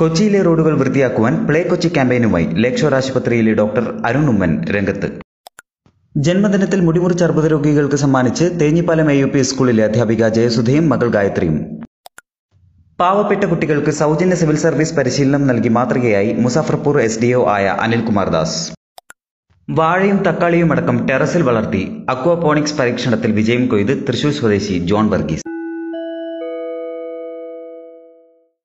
കൊച്ചിയിലെ റോഡുകൾ വൃത്തിയാക്കുവാൻ പ്ലേ കൊച്ചി ക്യാമ്പയിനുമായി ലേക്ഷോർ ആശുപത്രിയിലെ ഡോക്ടർ അരുൺ ഉമ്മൻ രംഗത്ത്. ജന്മദിനത്തിൽ മുടിമുറിച്ച് അർബുദ രോഗികൾക്ക് സമ്മാനിച്ച് തേഞ്ഞിപ്പാലം എ യു പി സ്കൂളിലെ അധ്യാപിക ജയസുധയും മകൾ ഗായത്രിയും. പാവപ്പെട്ട കുട്ടികൾക്ക് സൗജന്യ സിവിൽ സർവീസ് പരിശീലനം നൽകി മാതൃകയായി മുസാഫർപൂർ എസ് ഡി ഒ ആയ അനിൽകുമാർ ദാസ്. വാഴയും തക്കാളിയും അടക്കം ടെറസിൽ വളർത്തി അക്വാപോണിക്സ് പരീക്ഷണത്തിൽ വിജയം കൊയ്ത് തൃശൂർ സ്വദേശി ജോൺ വർഗീസ്.